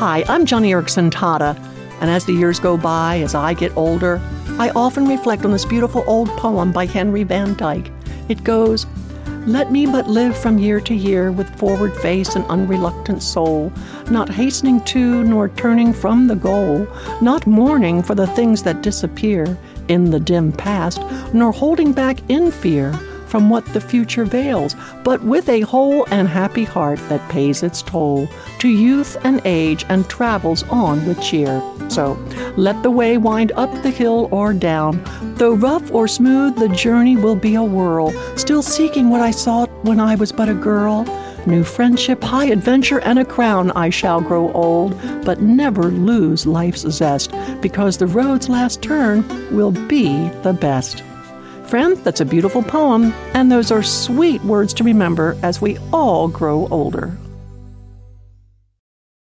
Hi, I'm Joni Eareckson Tada, and as the years go by, as I get older, I often reflect on this beautiful old poem by Henry Van Dyke. It goes, let me but live from year to year with forward face and unreluctant soul, not hastening to nor turning from the goal, not mourning for the things that disappear in the dim past, nor holding back in fear from what the future veils, but with a whole and happy heart that pays its toll to youth and age and travels on with cheer. So let the way wind up the hill or down. Though rough or smooth, the journey will be a whirl, still seeking what I sought when I was but a girl. New friendship, high adventure, and a crown I shall grow old, but never lose life's zest, because the road's last turn will be the best. Friend, that's a beautiful poem, and those are sweet words to remember as we all grow older.